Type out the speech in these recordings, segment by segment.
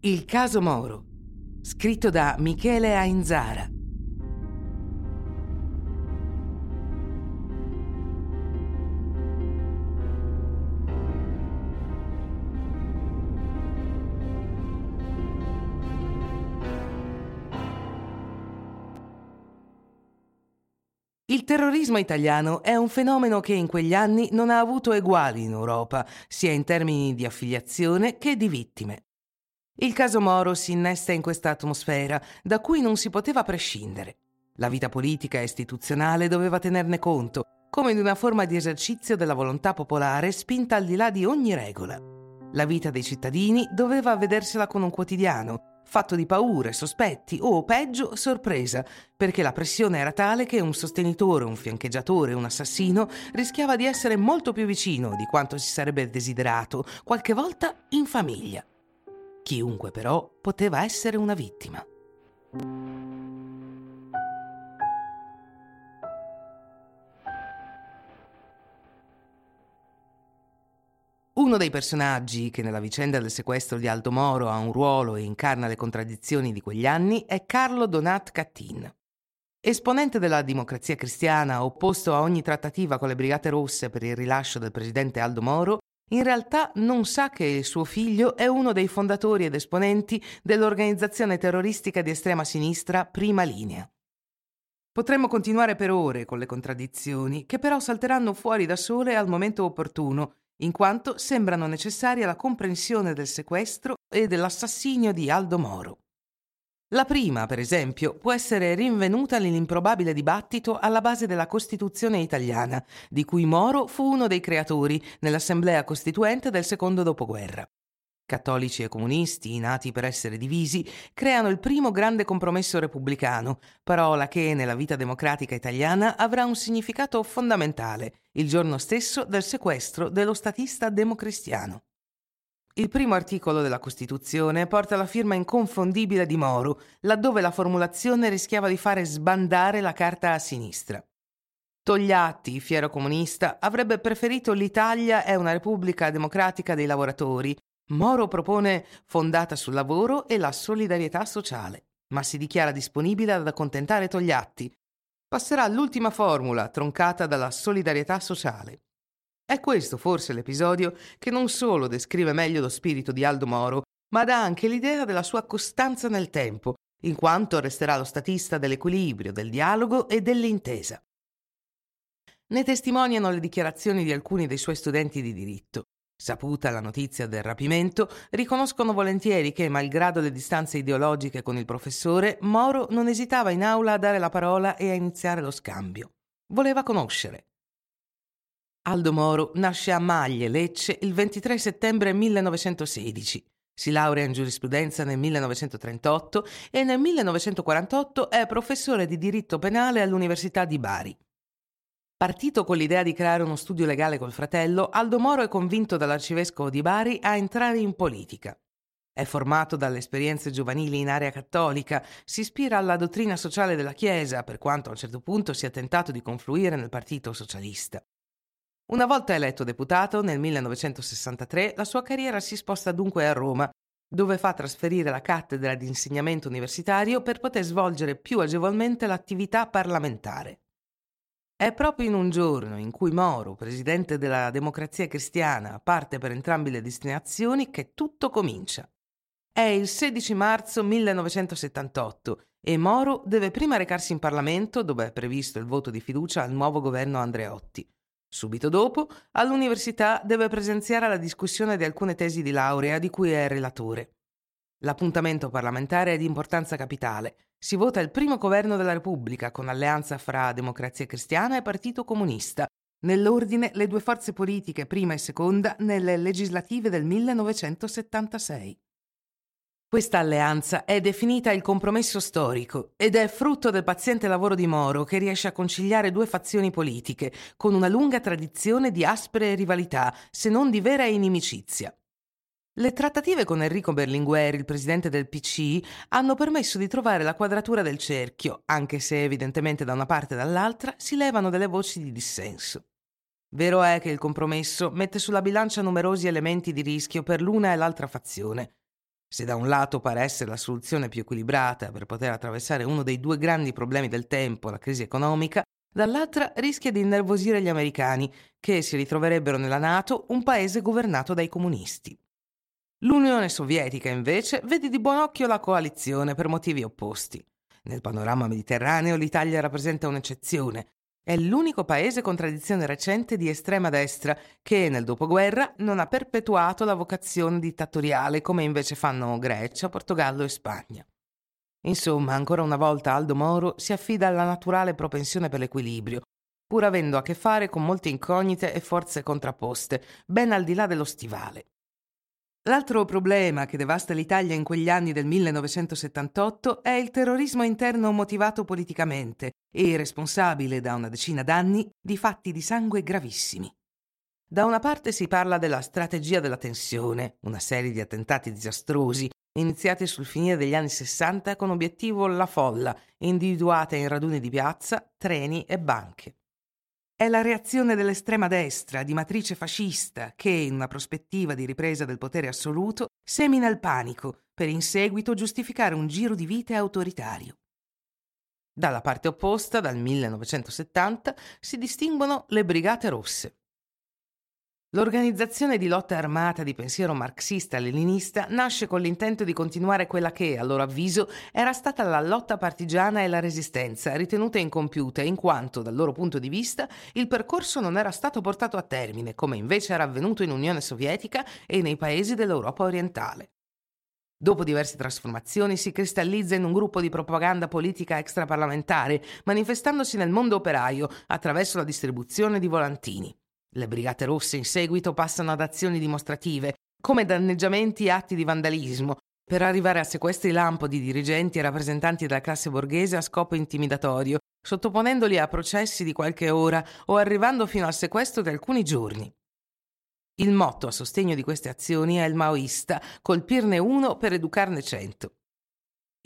Il caso Moro, scritto da Michele Ainzara. Il terrorismo italiano è un fenomeno che in quegli anni non ha avuto eguali in Europa, sia in termini di affiliazione che di vittime. Il caso Moro si innesta in questa atmosfera da cui non si poteva prescindere. La vita politica e istituzionale doveva tenerne conto, come in una forma di esercizio della volontà popolare spinta al di là di ogni regola. La vita dei cittadini doveva vedersela con un quotidiano, fatto di paure, sospetti o, peggio, sorpresa, perché la pressione era tale che un sostenitore, un fiancheggiatore, un assassino rischiava di essere molto più vicino di quanto si sarebbe desiderato, qualche volta in famiglia. Chiunque però poteva essere una vittima. Uno dei personaggi che nella vicenda del sequestro di Aldo Moro ha un ruolo e incarna le contraddizioni di quegli anni è Carlo Donat Cattin. Esponente della democrazia cristiana, opposto a ogni trattativa con le Brigate Rosse per il rilascio del presidente Aldo Moro, in realtà non sa che suo figlio è uno dei fondatori ed esponenti dell'organizzazione terroristica di estrema sinistra Prima Linea. Potremmo continuare per ore con le contraddizioni, che però salteranno fuori da sole al momento opportuno in quanto sembrano necessarie alla comprensione del sequestro e dell'assassinio di Aldo Moro. La prima, per esempio, può essere rinvenuta nell'improbabile dibattito alla base della Costituzione italiana, di cui Moro fu uno dei creatori nell'Assemblea Costituente del secondo dopoguerra. Cattolici e comunisti, nati per essere divisi, creano il primo grande compromesso repubblicano, parola che nella vita democratica italiana avrà un significato fondamentale, il giorno stesso del sequestro dello statista democristiano. Il primo articolo della Costituzione porta la firma inconfondibile di Moro, laddove la formulazione rischiava di fare sbandare la carta a sinistra. Togliatti, fiero comunista, avrebbe preferito l'Italia è una repubblica democratica dei lavoratori, Moro propone fondata sul lavoro e la solidarietà sociale, ma si dichiara disponibile ad accontentare Togliatti. Passerà all'ultima formula, troncata dalla solidarietà sociale. È questo forse l'episodio che non solo descrive meglio lo spirito di Aldo Moro, ma dà anche l'idea della sua costanza nel tempo, in quanto resterà lo statista dell'equilibrio, del dialogo e dell'intesa. Ne testimoniano le dichiarazioni di alcuni dei suoi studenti di diritto. Saputa la notizia del rapimento, riconoscono volentieri che, malgrado le distanze ideologiche con il professore, Moro non esitava in aula a dare la parola e a iniziare lo scambio. Voleva conoscere. Aldo Moro nasce a Maglie, Lecce, il 23 settembre 1916. Si laurea in giurisprudenza nel 1938 e nel 1948 è professore di diritto penale all'Università di Bari. Partito con l'idea di creare uno studio legale col fratello, Aldo Moro è convinto dall'arcivescovo di Bari a entrare in politica. È formato dalle esperienze giovanili in area cattolica, si ispira alla dottrina sociale della Chiesa, per quanto a un certo punto sia tentato di confluire nel Partito Socialista. Una volta eletto deputato, nel 1963, la sua carriera si sposta dunque a Roma, dove fa trasferire la cattedra di insegnamento universitario per poter svolgere più agevolmente l'attività parlamentare. È proprio in un giorno in cui Moro, presidente della Democrazia Cristiana, parte per entrambe le destinazioni che tutto comincia. È il 16 marzo 1978 e Moro deve prima recarsi in Parlamento, dove è previsto il voto di fiducia al nuovo governo Andreotti. Subito dopo, all'università deve presenziare alla discussione di alcune tesi di laurea di cui è relatore. L'appuntamento parlamentare è di importanza capitale. Si vota il primo governo della Repubblica con alleanza fra Democrazia Cristiana e Partito Comunista. Nell'ordine le due forze politiche prima e seconda nelle legislative del 1976. Questa alleanza è definita il compromesso storico ed è frutto del paziente lavoro di Moro che riesce a conciliare due fazioni politiche con una lunga tradizione di aspre rivalità, se non di vera inimicizia. Le trattative con Enrico Berlinguer, il presidente del PC, hanno permesso di trovare la quadratura del cerchio, anche se evidentemente da una parte e dall'altra si levano delle voci di dissenso. Vero è che il compromesso mette sulla bilancia numerosi elementi di rischio per l'una e l'altra fazione. Se da un lato pare essere la soluzione più equilibrata per poter attraversare uno dei due grandi problemi del tempo, la crisi economica, dall'altra rischia di innervosire gli americani, che si ritroverebbero nella Nato un paese governato dai comunisti. L'Unione Sovietica, invece, vede di buon occhio la coalizione per motivi opposti. Nel panorama mediterraneo l'Italia rappresenta un'eccezione. È l'unico paese con tradizione recente di estrema destra che nel dopoguerra non ha perpetuato la vocazione dittatoriale come invece fanno Grecia, Portogallo e Spagna. Insomma, ancora una volta Aldo Moro si affida alla naturale propensione per l'equilibrio, pur avendo a che fare con molte incognite e forze contrapposte, ben al di là dello stivale. L'altro problema che devasta l'Italia in quegli anni del 1978 è il terrorismo interno motivato politicamente e responsabile da una decina d'anni di fatti di sangue gravissimi. Da una parte si parla della strategia della tensione, una serie di attentati disastrosi, iniziati sul finire degli anni 60 con obiettivo la folla, individuata in raduni di piazza, treni e banche. È la reazione dell'estrema destra, di matrice fascista, che, in una prospettiva di ripresa del potere assoluto, semina il panico per in seguito giustificare un giro di vite autoritario. Dalla parte opposta, dal 1970, si distinguono le Brigate Rosse, L'organizzazione di lotta armata di pensiero marxista-leninista nasce con l'intento di continuare quella che, a loro avviso, era stata la lotta partigiana e la resistenza, ritenuta incompiuta in quanto, dal loro punto di vista, il percorso non era stato portato a termine, come invece era avvenuto in Unione Sovietica e nei paesi dell'Europa orientale. Dopo diverse trasformazioni si cristallizza in un gruppo di propaganda politica extraparlamentare, manifestandosi nel mondo operaio attraverso la distribuzione di volantini. Le Brigate Rosse in seguito passano ad azioni dimostrative, come danneggiamenti e atti di vandalismo, per arrivare a sequestri lampo di dirigenti e rappresentanti della classe borghese a scopo intimidatorio, sottoponendoli a processi di qualche ora o arrivando fino al sequestro di alcuni giorni. Il motto a sostegno di queste azioni è il maoista, colpirne uno per educarne cento.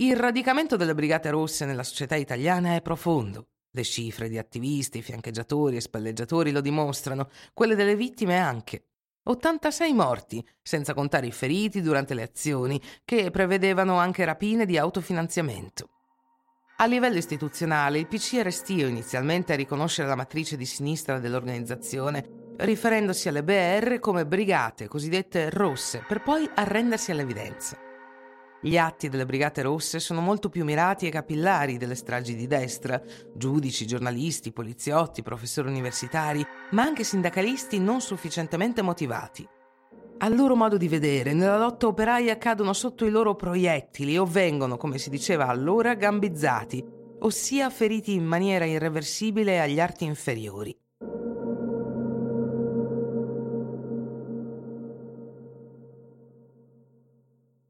Il radicamento delle Brigate Rosse nella società italiana è profondo. Le cifre di attivisti, fiancheggiatori e spalleggiatori lo dimostrano, quelle delle vittime anche. 86 morti, senza contare i feriti durante le azioni, che prevedevano anche rapine di autofinanziamento. A livello istituzionale, il PC era stio inizialmente a riconoscere la matrice di sinistra dell'organizzazione, riferendosi alle BR come brigate cosiddette rosse, per poi arrendersi all'evidenza. Gli atti delle Brigate Rosse sono molto più mirati e capillari delle stragi di destra. Giudici, giornalisti, poliziotti, professori universitari, ma anche sindacalisti non sufficientemente motivati. A loro modo di vedere, nella lotta operaia cadono sotto i loro proiettili o vengono, come si diceva allora, gambizzati, ossia feriti in maniera irreversibile agli arti inferiori.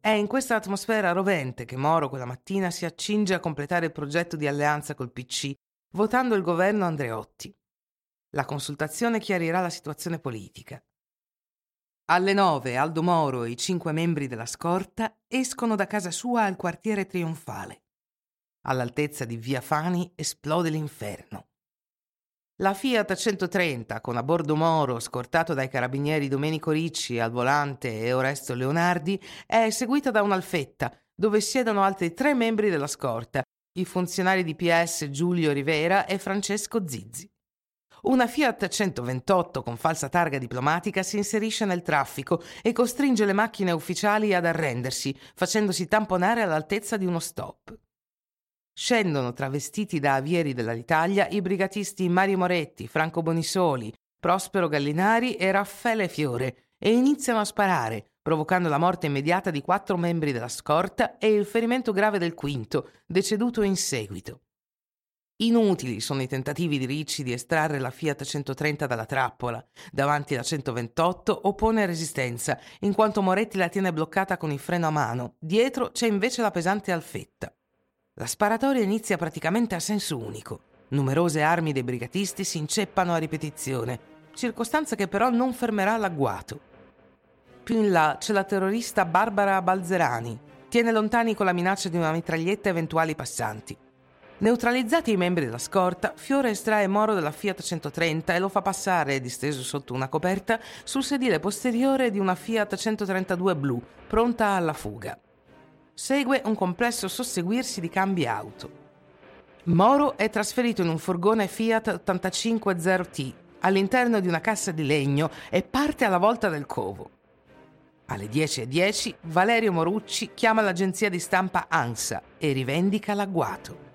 È in questa atmosfera rovente che Moro quella mattina si accinge a completare il progetto di alleanza col PC, votando il governo Andreotti. La consultazione chiarirà la situazione politica. Alle nove Aldo Moro e i cinque membri della scorta escono da casa sua al quartiere trionfale. All'altezza di via Fani esplode l'inferno. La Fiat 130, con a bordo Moro, scortato dai carabinieri Domenico Ricci al volante e Oresto Leonardi, è seguita da un'alfetta, dove siedono altri tre membri della scorta, i funzionari di PS Giulio Rivera e Francesco Zizzi. Una Fiat 128 con falsa targa diplomatica si inserisce nel traffico e costringe le macchine ufficiali ad arrendersi, facendosi tamponare all'altezza di uno stop. Scendono travestiti da avieri dell'Italia i brigatisti Mario Moretti, Franco Bonisoli, Prospero Gallinari e Raffaele Fiore e iniziano a sparare, provocando la morte immediata di quattro membri della scorta e il ferimento grave del quinto, deceduto in seguito. Inutili sono i tentativi di Ricci di estrarre la Fiat 130 dalla trappola. Davanti la 128 oppone resistenza, in quanto Moretti la tiene bloccata con il freno a mano. Dietro c'è invece la pesante alfetta. La sparatoria inizia praticamente a senso unico. Numerose armi dei brigatisti si inceppano a ripetizione, circostanza che però non fermerà l'agguato. Più in là c'è la terrorista Barbara Balzerani. Tiene lontani con la minaccia di una mitraglietta eventuali passanti. Neutralizzati i membri della scorta, Fiore estrae Moro dalla Fiat 130 e lo fa passare, disteso sotto una coperta, sul sedile posteriore di una Fiat 132 blu, pronta alla fuga. Segue un complesso susseguirsi di cambi auto. Moro è trasferito in un furgone Fiat 850T all'interno di una cassa di legno e parte alla volta del covo. Alle 10.10 10, Valerio Morucci chiama l'agenzia di stampa ANSA e rivendica l'agguato.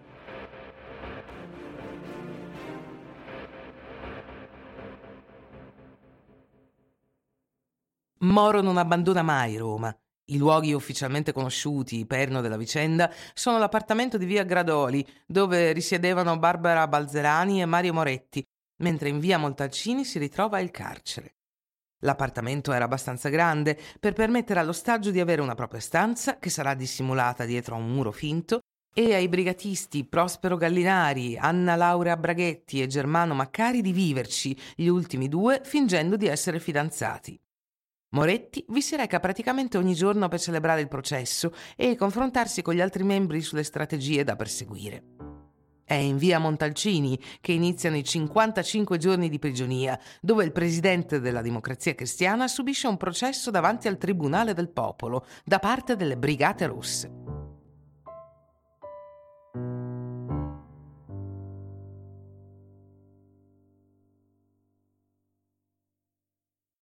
Moro non abbandona mai Roma. I luoghi ufficialmente conosciuti, perno della vicenda, sono l'appartamento di via Gradoli, dove risiedevano Barbara Balzerani e Mario Moretti, mentre in via Montalcini si ritrova il carcere. L'appartamento era abbastanza grande per permettere all'ostaggio di avere una propria stanza, che sarà dissimulata dietro a un muro finto, e ai brigatisti Prospero Gallinari, Anna Laura Braghetti e Germano Maccari di viverci, gli ultimi due fingendo di essere fidanzati. Moretti vi si reca praticamente ogni giorno per celebrare il processo e confrontarsi con gli altri membri sulle strategie da perseguire. È in via Montalcini che iniziano i 55 giorni di prigionia, dove il presidente della Democrazia Cristiana subisce un processo davanti al Tribunale del Popolo da parte delle Brigate Rosse.